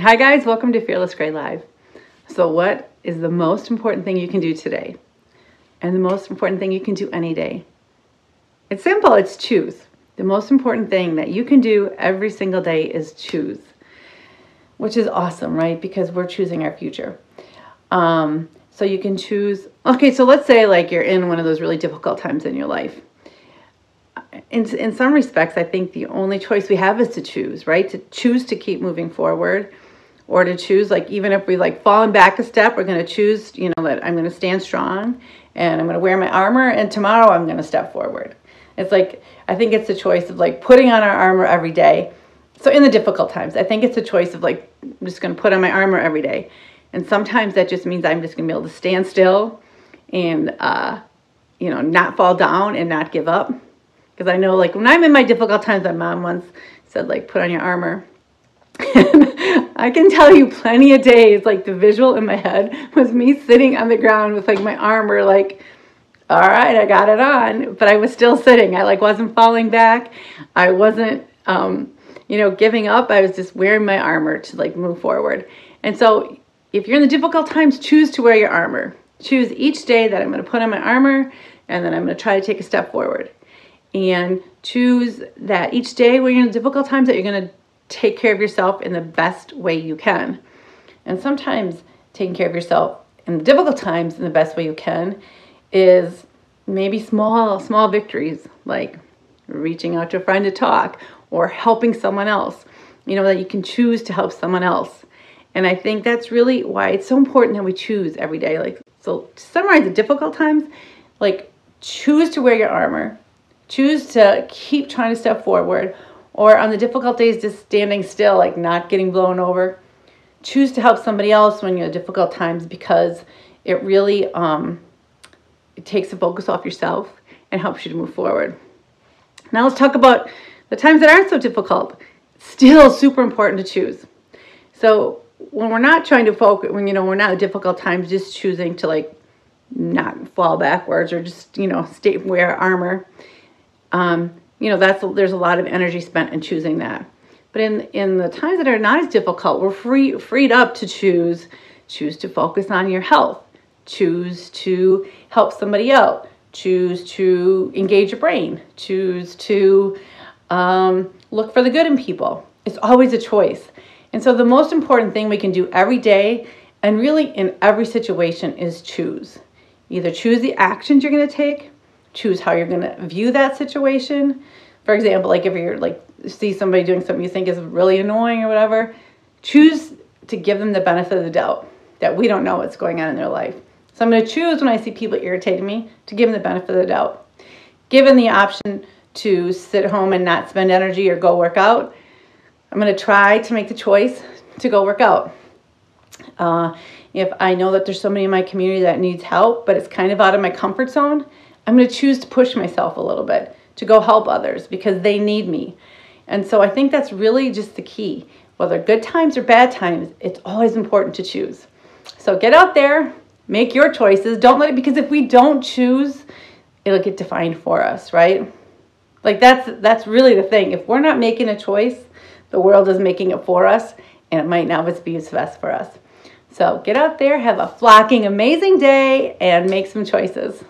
Hi, guys, welcome to Fearless Gray Live. So, what is the most important thing you can do today? And the most important thing you can do any day? It's simple, it's choose. The most important thing that you can do every single day is choose, which is awesome, right? Because we're choosing our future. Um, so, you can choose. Okay, so let's say like you're in one of those really difficult times in your life. In, in some respects, I think the only choice we have is to choose, right? To choose to keep moving forward or to choose like even if we like fallen back a step we're going to choose you know that i'm going to stand strong and i'm going to wear my armor and tomorrow i'm going to step forward. It's like i think it's a choice of like putting on our armor every day. So in the difficult times i think it's a choice of like i'm just going to put on my armor every day. And sometimes that just means i'm just going to be able to stand still and uh, you know not fall down and not give up. Because i know like when i'm in my difficult times my mom once said like put on your armor I can tell you plenty of days, like the visual in my head was me sitting on the ground with like my armor like, all right, I got it on, but I was still sitting. I like wasn't falling back. I wasn't, um, you know, giving up. I was just wearing my armor to like move forward. And so if you're in the difficult times, choose to wear your armor. Choose each day that I'm going to put on my armor and then I'm going to try to take a step forward. And choose that each day when you're in difficult times that you're going to take care of yourself in the best way you can. And sometimes taking care of yourself in difficult times in the best way you can is maybe small, small victories like reaching out to a friend to talk or helping someone else. You know, that you can choose to help someone else. And I think that's really why it's so important that we choose every day. Like, so to summarize the difficult times, like choose to wear your armor, choose to keep trying to step forward, or on the difficult days, just standing still, like not getting blown over. Choose to help somebody else when you're difficult times because it really um, it takes the focus off yourself and helps you to move forward. Now let's talk about the times that aren't so difficult. Still super important to choose. So when we're not trying to focus, when you know we're not difficult times, just choosing to like not fall backwards or just you know stay wear armor. Um, you know, that's there's a lot of energy spent in choosing that. But in in the times that are not as difficult, we're free freed up to choose choose to focus on your health, choose to help somebody out, choose to engage your brain, choose to um, look for the good in people. It's always a choice. And so the most important thing we can do every day and really in every situation is choose. Either choose the actions you're going to take choose how you're going to view that situation. For example, like if you're like see somebody doing something you think is really annoying or whatever, choose to give them the benefit of the doubt that we don't know what's going on in their life. So I'm going to choose when I see people irritating me to give them the benefit of the doubt. Given the option to sit home and not spend energy or go work out, I'm going to try to make the choice to go work out. Uh, if I know that there's somebody in my community that needs help, but it's kind of out of my comfort zone, I'm going to choose to push myself a little bit to go help others because they need me. And so I think that's really just the key. Whether good times or bad times, it's always important to choose. So get out there, make your choices. Don't let it, because if we don't choose, it'll get defined for us, right? Like that's that's really the thing. If we're not making a choice, the world is making it for us, and it might not be as best for us. So get out there, have a flocking, amazing day, and make some choices.